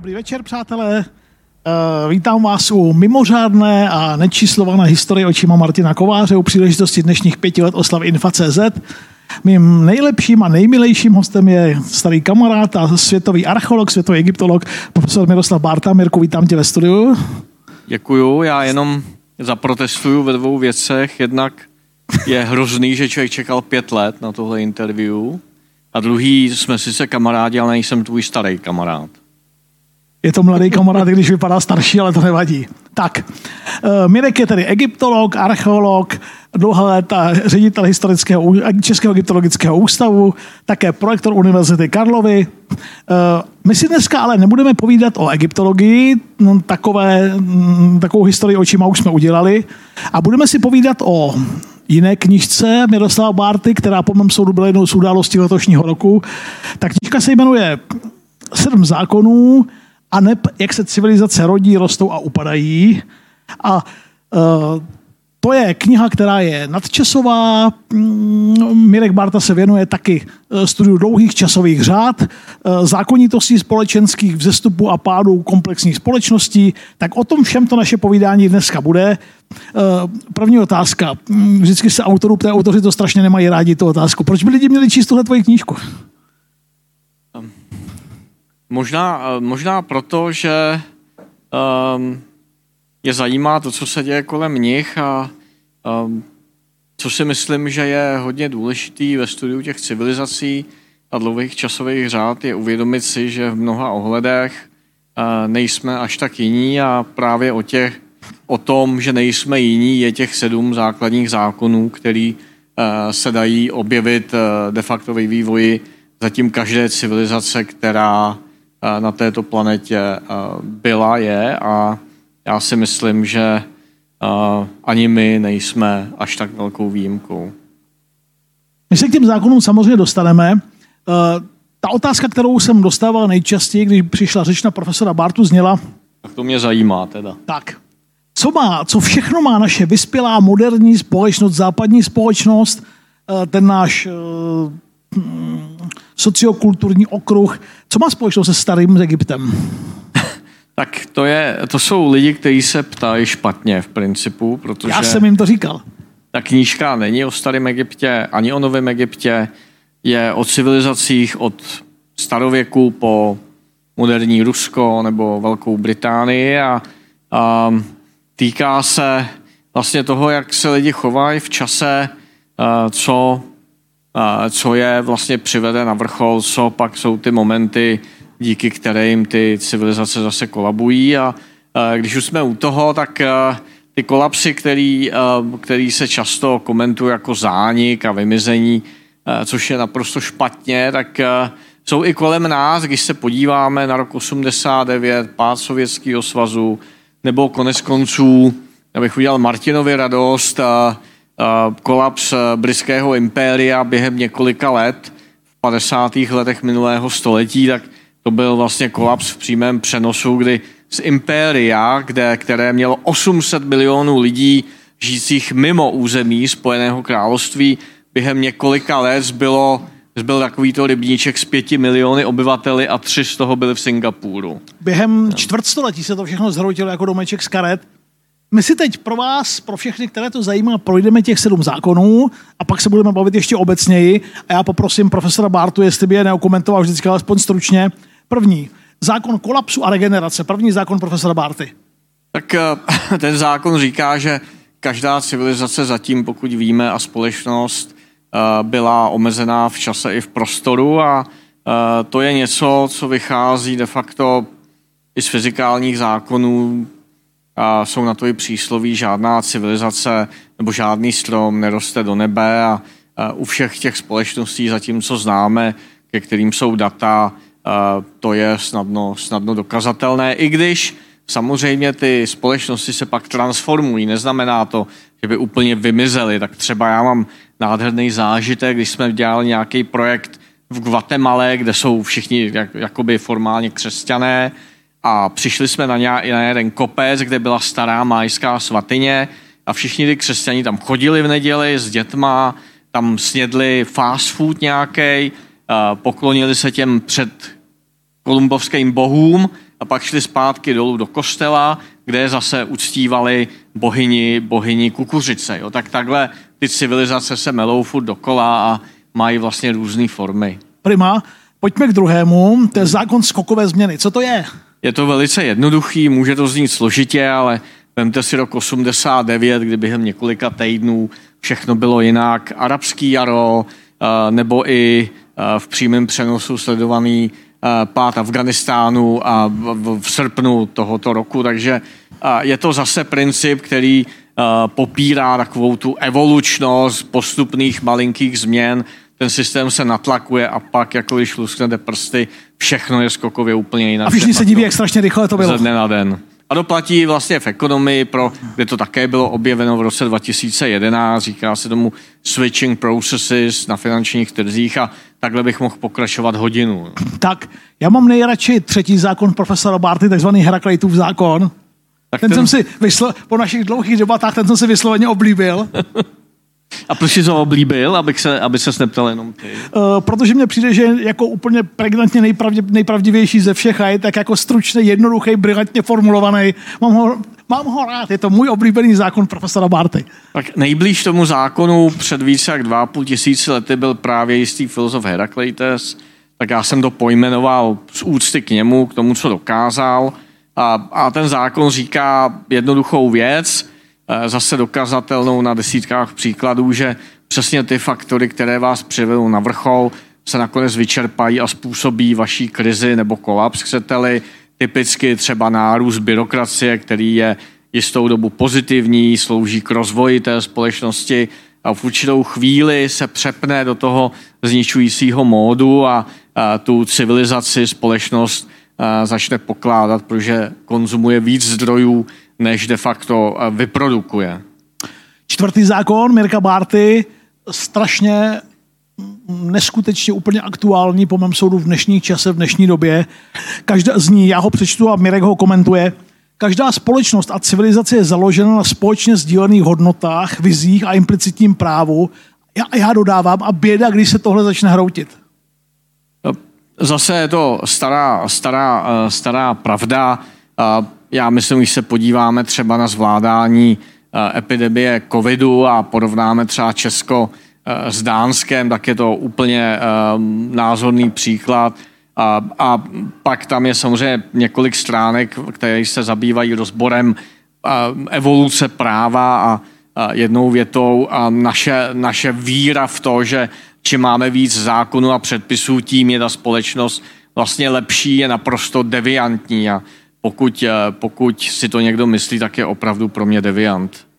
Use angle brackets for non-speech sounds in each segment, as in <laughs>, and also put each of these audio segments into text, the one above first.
Dobrý večer, přátelé. Uh, vítám vás u mimořádné a nečíslované historie očima Martina Kováře u příležitosti dnešních pěti let oslavy Infa.cz. Mým nejlepším a nejmilejším hostem je starý kamarád a světový archeolog, světový egyptolog, profesor Miroslav Bárta. Mirku, vítám tě ve studiu. Děkuju, já jenom zaprotestuju ve dvou věcech. Jednak je hrozný, že člověk čekal pět let na tohle interview. A druhý, jsme sice kamarádi, ale nejsem tvůj starý kamarád. Je to mladý kamarád, když vypadá starší, ale to nevadí. Tak, eh, Mirek je tedy egyptolog, archeolog, dlouhá léta ředitel historického Českého egyptologického ústavu, také projektor Univerzity Karlovy. Eh, my si dneska ale nebudeme povídat o egyptologii, no, takové, mm, takovou historii očima už jsme udělali, a budeme si povídat o jiné knižce Miroslava Bárty, která po mém soudu byla jednou z událostí letošního roku. Ta knižka se jmenuje Sedm zákonů, a ne jak se civilizace rodí, rostou a upadají. A uh, to je kniha, která je nadčasová. Mm, Mirek Barta se věnuje taky e, studiu dlouhých časových řád, e, zákonitostí společenských vzestupu a pádu komplexních společností. Tak o tom všem to naše povídání dneska bude. První otázka. Mm, vždycky se autorů, té autoři to strašně nemají rádi, tu otázku. Proč by lidi měli číst tuhle tvoji knížku? Možná, eh, možná proto, že um, je zajímá to, co se děje kolem nich a um, co si myslím, že je hodně důležitý ve studiu těch civilizací a dlouhých časových řád, je uvědomit si, že v mnoha ohledech uh, nejsme až tak jiní a právě o, těch, o tom, že nejsme jiní, je těch sedm základních zákonů, který uh, se dají objevit de facto ve vývoji zatím každé civilizace, která na této planetě byla, je a já si myslím, že ani my nejsme až tak velkou výjimkou. My se k těm zákonům samozřejmě dostaneme. Ta otázka, kterou jsem dostával nejčastěji, když přišla řeč na profesora Bartu, zněla... Tak to mě zajímá teda. Tak. Co má, co všechno má naše vyspělá moderní společnost, západní společnost, ten náš sociokulturní okruh. Co má společnost se starým Egyptem? <laughs> Tak to, je, to jsou lidi, kteří se ptají špatně v principu, protože... Já jsem jim to říkal. Ta knížka není o starém Egyptě, ani o novém Egyptě. Je o civilizacích od starověku po moderní Rusko nebo Velkou Británii a, a týká se vlastně toho, jak se lidi chovají v čase, co co je vlastně přivede na vrchol, co pak jsou ty momenty, díky kterým ty civilizace zase kolabují. A když už jsme u toho, tak ty kolapsy, který, který se často komentují jako zánik a vymizení, což je naprosto špatně, tak jsou i kolem nás, když se podíváme na rok 89, pád Sovětského svazu, nebo konec konců, abych udělal Martinovi radost, kolaps eh, britského impéria během několika let, v 50. letech minulého století, tak to byl vlastně kolaps v přímém přenosu, kdy z impéria, kde, které mělo 800 milionů lidí žijících mimo území Spojeného království, během několika let zbylo byl takovýto rybníček s pěti miliony obyvateli a tři z toho byly v Singapuru. Během čtvrtstoletí se to všechno zhroutilo jako domeček z karet my si teď pro vás, pro všechny, které to zajímá, projdeme těch sedm zákonů a pak se budeme bavit ještě obecněji. A já poprosím profesora Bartu, jestli by je neokomentoval vždycky alespoň stručně. První, zákon kolapsu a regenerace. První zákon profesora Barty. Tak eh, <laughs> ten zákon říká, že každá civilizace zatím, pokud víme, a společnost eh, byla omezená v čase i v prostoru a eh, to je něco, co vychází de facto i z fyzikálních zákonů a jsou na to i přísloví, žádná civilizace nebo žádný strom neroste do nebe a, a u všech těch společností, zatímco známe, ke kterým jsou data, a to je snadno, snadno dokazatelné, i když samozřejmě ty společnosti se pak transformují. Neznamená to, že by úplně vymizely. Tak třeba já mám nádherný zážitek, když jsme dělali nějaký projekt v Guatemala, kde jsou všichni jak, jakoby formálně křesťané, a přišli jsme na, ně, na jeden kopec, kde byla stará majská svatyně a všichni ty křesťaní tam chodili v neděli s dětma, tam snědli fast food nějaký, poklonili se těm před kolumbovským bohům a pak šli zpátky dolů do kostela, kde zase uctívali bohyni, bohyni kukuřice. Jo. Tak takhle ty civilizace se melou furt dokola a mají vlastně různé formy. Prima, pojďme k druhému, to je zákon skokové změny. Co to je? Je to velice jednoduchý, může to znít složitě, ale vemte si rok 89, kdy během několika týdnů všechno bylo jinak. Arabský jaro, eh, nebo i eh, v přímém přenosu sledovaný eh, pád Afganistánu a v srpnu tohoto roku. Takže je to zase princip, který popírá takovou tu evolučnost postupných malinkých změn. Ten systém se natlakuje a pak, jako když lusknete prsty, všechno je skokově úplně jinak. A všichni se diví, jak strašně rychle to bylo. Ze dne na den. A doplatí vlastně v ekonomii, pro, kde to také bylo objeveno v roce 2011, říká se tomu switching processes na finančních trzích a takhle bych mohl pokračovat hodinu. Tak, já mám nejradši třetí zákon profesora Barty, takzvaný Herakleitův zákon. Tak ten, ten, jsem si vyslo, po našich dlouhých debatách, ten jsem si vysloveně oblíbil. <laughs> A proč jsi to oblíbil, abych se, aby se neptal jenom ty? Uh, protože mně přijde, že jako úplně pregnantně nejpravdě, nejpravdivější ze všech a je tak jako stručně, jednoduchý, brilantně formulovaný. Mám ho, mám ho rád, je to můj oblíbený zákon profesora Barty. Tak nejblíž tomu zákonu před více jak dva půl tisíci lety byl právě jistý filozof Herakleites, tak já jsem to pojmenoval z úcty k němu, k tomu, co dokázal. A, a ten zákon říká jednoduchou věc, zase dokazatelnou na desítkách příkladů, že přesně ty faktory, které vás přivedou na vrchol, se nakonec vyčerpají a způsobí vaší krizi nebo kolaps, chcete-li, typicky třeba nárůst byrokracie, který je jistou dobu pozitivní, slouží k rozvoji té společnosti a v určitou chvíli se přepne do toho zničujícího módu a, a tu civilizaci, společnost a začne pokládat, protože konzumuje víc zdrojů, než de facto eh, vyprodukuje. Čtvrtý zákon Mirka Barty, strašně neskutečně úplně aktuální po mém soudu v dnešní čase, v dnešní době. Každá z ní, já ho přečtu a Mirek ho komentuje. Každá společnost a civilizace je založena na společně sdílených hodnotách, vizích a implicitním právu. Já, já dodávám, a běda, když se tohle začne hroutit. No, zase je to stará, stará, eh, stará pravda já myslím, když se podíváme třeba na zvládání eh, epidemie covidu a porovnáme třeba Česko eh, s Dánskem, tak je to úplně eh, názorný příklad. A, a pak tam je samozřejmě několik stránek, které se zabývají rozborem evoluce práva a jednou větou a naše, naše víra v to, že čím máme víc zákonů a předpisů, tím je ta společnost vlastně lepší, je naprosto deviantní. A pokud, eh, pokud si to někdo myslí, tak je opravdu pro mě deviant.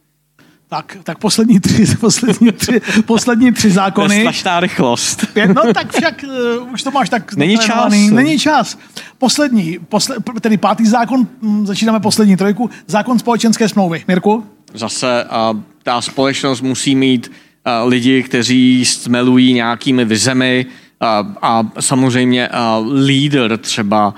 Tak, tak poslední tři, <laughs> poslední tři, poslední tři zákony. Strašná rychlost. Pět, no tak však uh, už to máš tak Není čas. Není čas. Poslední, posle, tedy pátý zákon, hm, začínáme poslední trojku, zákon společenské smlouvy. Mirku? Zase uh, ta společnost musí mít uh, lidi, kteří stmelují nějakými vizemi uh, a samozřejmě uh, lídr třeba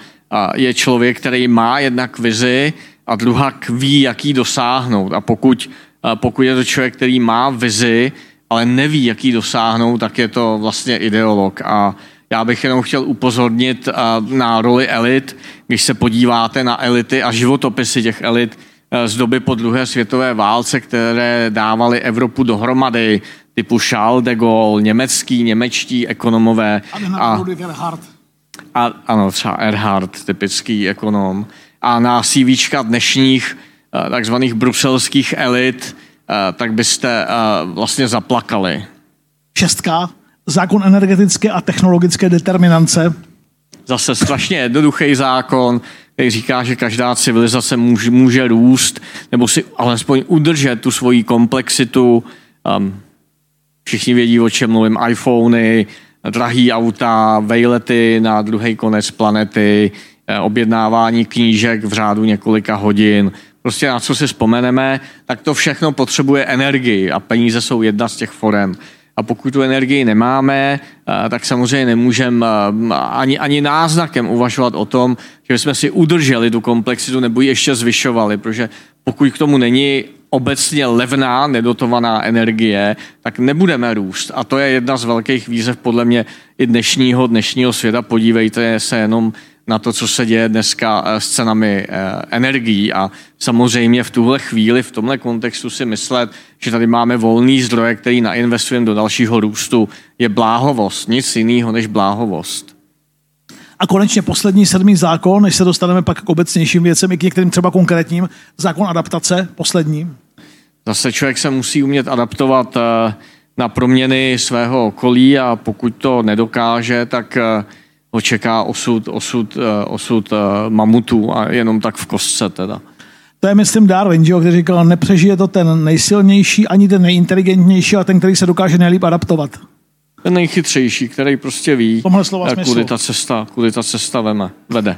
je člověk, který má jednak vizi a druhá ví, jaký dosáhnout. A pokud, pokud je to člověk, který má vizi, ale neví, jaký dosáhnout, tak je to vlastně ideolog. A já bych jenom chtěl upozornit na roli elit. Když se podíváte na elity a životopisy těch elit z doby po druhé světové válce, které dávaly Evropu dohromady, typu Charles de Gaulle, německý, němečtí ekonomové. A, a, a, ano, třeba Erhard, typický ekonom, a na CVčka dnešních eh, takzvaných bruselských elit, eh, tak byste eh, vlastně zaplakali. Šestka, zákon energetické a technologické determinance. Zase strašně jednoduchý zákon, který říká, že každá civilizace může, může růst, nebo si alespoň udržet tu svoji komplexitu. Um, všichni vědí, o čem mluvím, iPhony, drahý auta, vejlety na druhý konec planety, eh, objednávání knížek v řádu několika hodin, prostě na co si vzpomeneme, tak to všechno potřebuje energii a peníze jsou jedna z těch forem. A pokud tu energii nemáme, eh, tak samozřejmě nemůžeme eh, ani, ani náznakem uvažovat o tom, že jsme si udrželi tu komplexitu nebo ji ještě zvyšovali, protože pokud k tomu není obecně levná, nedotovaná energie, tak nebudeme růst. A to je jedna z velkých výzev podle mě i dnešního, dnešního světa. Podívejte se jenom na to, co se děje dneska s cenami energií. A samozřejmě v tuhle chvíli, v tomhle kontextu si myslet, že tady máme volný zdroje, který nainvestujeme do dalšího růstu, je bláhovost. Nic jiného než bláhovost. A konečně poslední sedmý zákon, než se dostaneme pak k obecnějším věcem i k některým třeba konkrétním, zákon adaptace, poslední. Zase člověk se musí umět adaptovat eh, na proměny svého okolí a pokud to nedokáže, tak eh, ho čeká osud, osud, eh, osud mamutů a jenom tak v kostce teda. To je, myslím, Darwin, že, který říkal, nepřežije to ten nejsilnější, ani ten nejinteligentnější, ale ten, který se dokáže nejlíp adaptovat ten nejchytřejší, který prostě ví, kudy ta, cesta, kudy ta cesta veme, vede.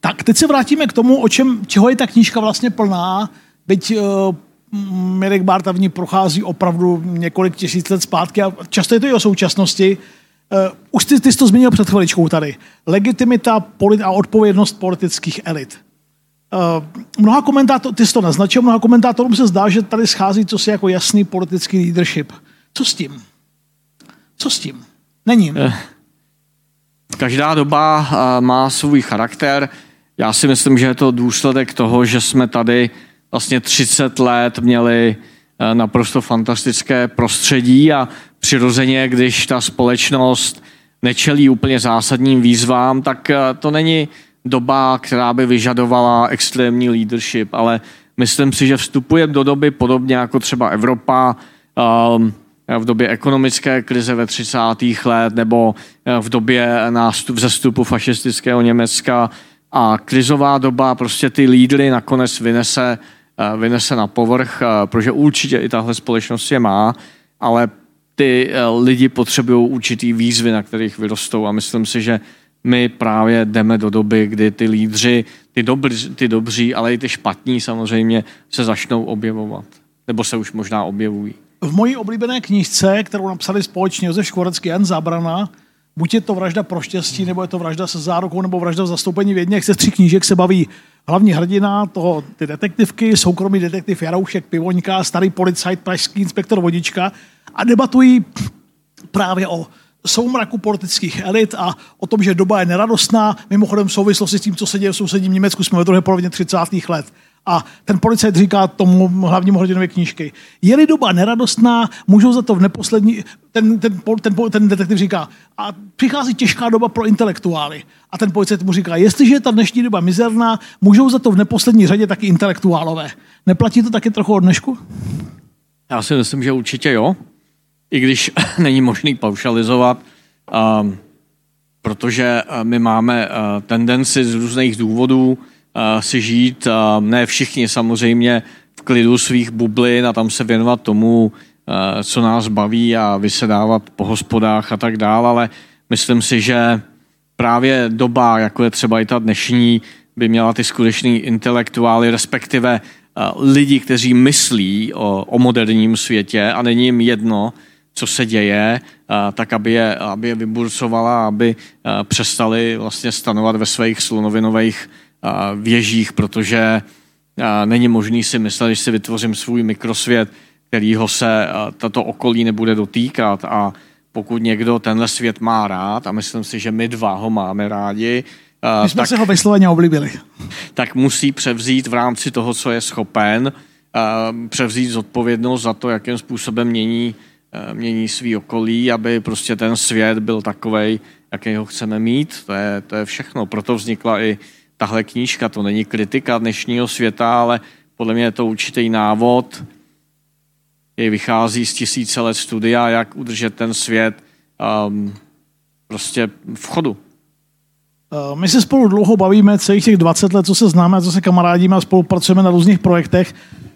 Tak, teď se vrátíme k tomu, o čem, čeho je ta knížka vlastně plná, byť uh, Mirek Barta v ní prochází opravdu několik tisíc let zpátky a často je to i o současnosti. Uh, už ty, ty jsi to zmínil před chviličkou tady. Legitimita polit a odpovědnost politických elit. Uh, mnoha komentátorů, ty jsi to naznačil, mnoha komentátorům se zdá, že tady schází co si jako jasný politický leadership. Co s tím? Co s tím? Není. Eh, každá doba eh, má svůj charakter. Já si myslím, že je to důsledek toho, že jsme tady vlastně 30 let měli eh, naprosto fantastické prostředí a přirozeně, když ta společnost nečelí úplně zásadním výzvám, tak to není doba, která by vyžadovala extrémní leadership, ale myslím si, že vstupujeme do doby podobně jako třeba Evropa, um, v době ekonomické krize ve 30. let nebo eh, v době nástup, vzestupu fašistického Německa a krizová doba prostě ty lídry nakonec vynese, eh, vynese na povrch, eh, protože určitě i tahle společnost je má, ale ty lidi potřebují určitý výzvy, na kterých vyrostou a myslím si, že my právě jdeme do doby, kdy ty lídři, ty, dobří, ty dobří, ale i ty špatní samozřejmě se začnou objevovat. Nebo se už možná objevují v mojí oblíbené knížce, kterou napsali společně Josef Škvorecký a Jan Zabrana, buď je to vražda pro štěstí, nebo je to vražda se zárukou, nebo vražda v zastoupení v jedných ze tří knížek se baví hlavní hrdina, toho, ty detektivky, soukromý detektiv Jaroušek Pivoňka, starý policajt, pražský inspektor Vodička a debatují právě o soumraku politických elit a o tom, že doba je neradostná, mimochodem v souvislosti s tím, co se děje v sousedním Německu, jsme ve druhé polovině 30. let. A ten policajt říká tomu hlavnímu hrdinovi knížky, je-li doba neradostná, můžou za to v neposlední, ten, ten, ten, ten detektiv říká, a přichází těžká doba pro intelektuály. A ten policajt mu říká, jestliže je ta dnešní doba mizerná, můžou za to v neposlední řadě taky intelektuálové. Neplatí to taky trochu od dnešku? Já si myslím, že určitě jo. I když <laughs> není možný paušalizovat, um, protože uh, my máme uh, tendenci z různých důvodů si žít, ne všichni samozřejmě v klidu svých bublin a tam se věnovat tomu, co nás baví a vysedávat po hospodách a tak dále, ale myslím si, že právě doba, jako je třeba i ta dnešní, by měla ty skutečný intelektuály, respektive lidi, kteří myslí o, o moderním světě a není jim jedno, co se děje, tak aby je, aby je vyburcovala, aby přestali vlastně stanovat ve svých slunovinových věžích, protože není možný si myslet, že si vytvořím svůj mikrosvět, kterýho se tato okolí nebude dotýkat a pokud někdo tenhle svět má rád, a myslím si, že my dva ho máme rádi, my jsme tak, se ho vysloveně oblíbili. <laughs> Tak musí převzít v rámci toho, co je schopen, převzít zodpovědnost za to, jakým způsobem mění, mění svý okolí, aby prostě ten svět byl takový, jaký ho chceme mít. To je, to je všechno. Proto vznikla i tahle knížka. To není kritika dnešního světa, ale podle mě je to určitý návod, jej vychází z tisíce let studia, jak udržet ten svět um, prostě v chodu. Uh, my se spolu dlouho bavíme, celých těch 20 let, co se známe, co se kamarádíme a spolupracujeme na různých projektech,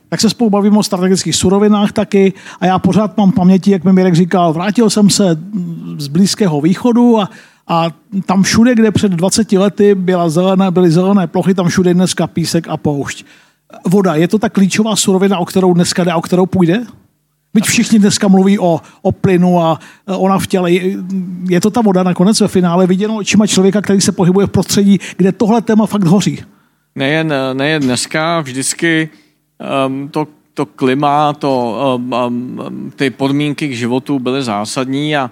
tak se spolu bavíme o strategických surovinách taky a já pořád mám paměti, jak mi Mirek říkal, vrátil jsem se z Blízkého východu a a tam všude, kde před 20 lety byla zelené, byly zelené plochy, tam všude dneska písek a poušť. Voda, je to ta klíčová surovina, o kterou dneska jde, o kterou půjde? Byť všichni dneska mluví o, o plynu a o naftěle. Je, je to ta voda nakonec ve finále viděno očima člověka, který se pohybuje v prostředí, kde tohle téma fakt hoří? Nejen, nejen dneska, vždycky um, to, to klima, to, um, um, ty podmínky k životu byly zásadní a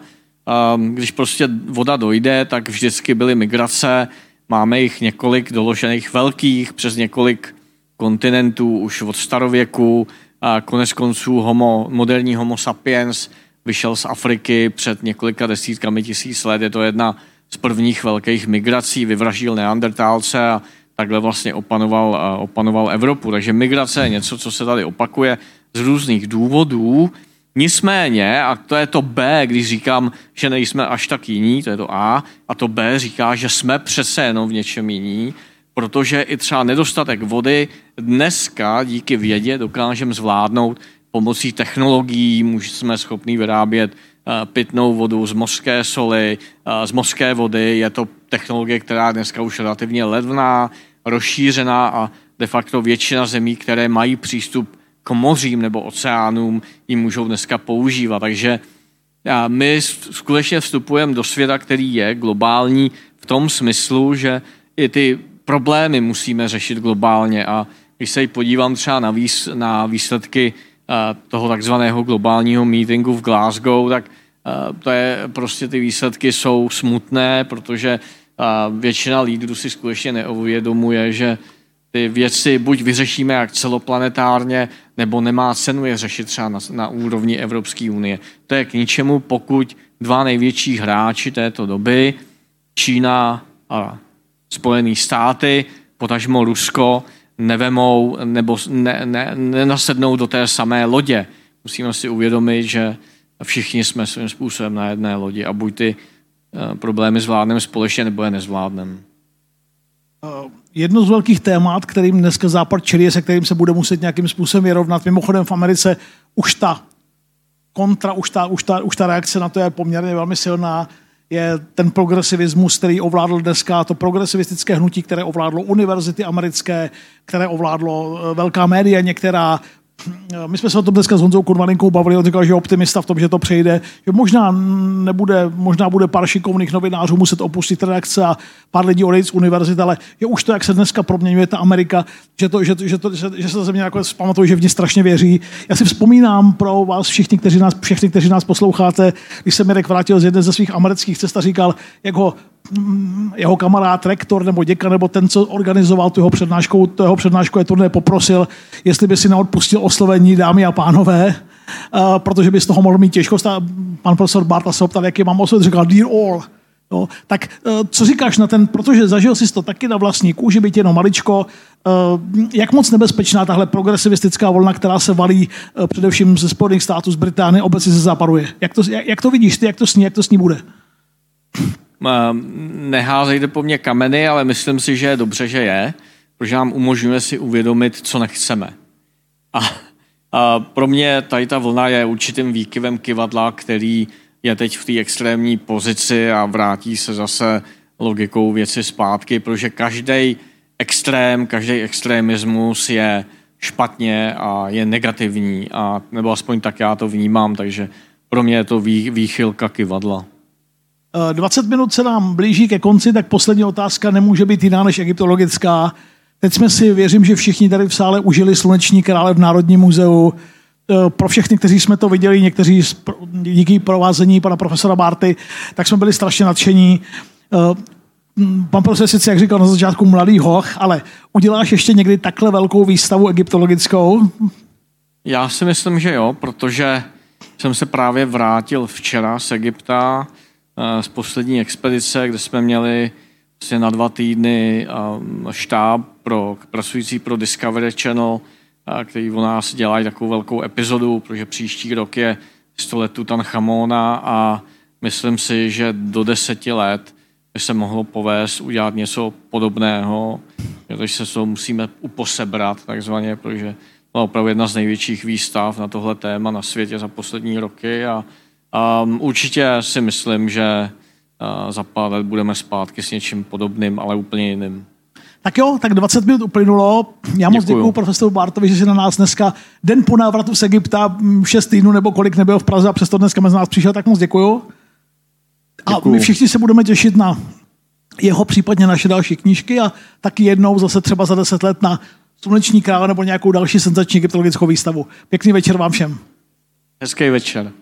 když prostě voda dojde, tak vždycky byly migrace máme jich několik doložených velkých přes několik kontinentů už od starověku, a konec konců homo, moderní homo sapiens vyšel z Afriky před několika desítkami tisíc let. Je to jedna z prvních velkých migrací, vyvraždil neandertálce a takhle vlastně opanoval, opanoval Evropu. Takže migrace je něco, co se tady opakuje z různých důvodů. Nicméně, a to je to B, když říkám, že nejsme až tak jiní, to je to A, a to B říká, že jsme přece jenom v něčem jiní, protože i třeba nedostatek vody dneska díky vědě dokážeme zvládnout pomocí technologií, jsme schopni vyrábět eh, pitnou vodu z mořské soli, eh, z mořské vody. Je to technologie, která dneska už relativně levná, rozšířená a de facto většina zemí, které mají přístup k mořím nebo oceánům, ji můžou dneska používat. Takže my skutečně vstupujeme do světa, který je globální v tom smyslu, že i ty problémy musíme řešit globálně a když se podívám třeba na, výs, na výsledky toho takzvaného globálního meetingu v Glasgow, tak to je prostě ty výsledky jsou smutné, protože většina lídrů si skutečně neuvědomuje, že ty věci buď vyřešíme jak celoplanetárně, nebo nemá cenu je řešit třeba na, na úrovni Evropské unie. To je k ničemu, pokud dva největší hráči této doby, Čína a Spojené státy, potažmo Rusko, nevemou nebo ne, ne, nenasednou do té samé lodě. Musíme si uvědomit, že všichni jsme svým způsobem na jedné lodi a buď ty eh, problémy zvládneme společně, nebo je nezvládneme. Jedno z velkých témat, kterým dneska Západ čelí, se kterým se bude muset nějakým způsobem vyrovnat. Mimochodem v Americe už ta kontra, už ta, už ta, už ta reakce na to je poměrně velmi silná je ten progresivismus, který ovládl dneska, to progresivistické hnutí, které ovládlo univerzity americké, které ovládlo eh, velká média některá, my jsme se o tom dneska s Honzou Kurvalinkou bavili, on říkal, že je optimista v tom, že to přejde, že možná nebude, možná bude pár šikovných novinářů muset opustit redakce a pár lidí odejít z univerzity, ale je už to, jak se dneska proměňuje ta Amerika, že, to, že, že, to, že, že se země jako zpamatují, že v ní strašně věří. Já si vzpomínám pro vás všichni, kteří nás, všechny, kteří nás posloucháte, když se Mirek vrátil z jedné ze svých amerických cest a říkal, jak ho jeho kamarád, rektor nebo děka, nebo ten, co organizoval tu jeho přednášku, tu jeho přednášku je turné, poprosil, jestli by si neodpustil oslovení dámy a pánové, uh, protože by z toho mohl mít těžkost. A pan profesor Barta se optal, jaký mám oslovení, říkal, dear all. No, tak uh, co říkáš na ten, protože zažil jsi to taky na vlastní kůži, byť jenom maličko, uh, jak moc nebezpečná tahle progresivistická volna, která se valí uh, především ze Spojených států, z Británie, obecně se zaparuje. Jak to, jak, jak to vidíš ty, jak to sní, jak to s ní bude? Neházejte po mně kameny, ale myslím si, že je dobře, že je, protože nám umožňuje si uvědomit, co nechceme. A, a pro mě tady ta vlna je určitým výkyvem kivadla, který je teď v té extrémní pozici a vrátí se zase logikou věci zpátky, protože každý extrém, každý extremismus je špatně a je negativní, a, nebo aspoň tak já to vnímám, takže pro mě je to vý, výchylka kivadla. 20 minut se nám blíží ke konci, tak poslední otázka nemůže být jiná než egyptologická. Teď jsme si, věřím, že všichni tady v sále užili Sluneční krále v Národním muzeu. Eh, pro všechny, kteří jsme to viděli, někteří díky provázení pana profesora Barty, tak jsme byli strašně nadšení. Eh, pan profesor sice, jak říkal na začátku, mladý hoch, ale uděláš ještě někdy takhle velkou výstavu egyptologickou? Já si myslím, že jo, protože jsem se právě vrátil včera z Egypta, Eh, z poslední expedice, kde jsme měli vlastně na dva týdny eh, štáb pro, pracující pro Discovery Channel, eh, který u nás dělají takovou velkou epizodu, protože příští rok je 100 let Tutanchamona a myslím si, že do deseti let by se mohlo povést udělat něco podobného, protože se to musíme uposebrat takzvaně, protože to je opravdu jedna z největších výstav na tohle téma na světě za poslední roky a Um, určitě si myslím, že uh, za pár let budeme zpátky s něčím podobným, ale úplně jiným. Tak jo, tak 20 minut uplynulo. Já moc děkuji profesoru Bartovi, že si na nás dneska den po návratu z Egypta 6 týdnů nebo kolik nebyl v Praze a přesto dneska mezi nás přišel, tak moc děkuji. A my všichni se budeme těšit na jeho případně naše další knížky a taky jednou zase třeba za 10 let na Sluneční král nebo nějakou další senzační egyptologickou výstavu. Pěkný večer vám všem. Hezký večer.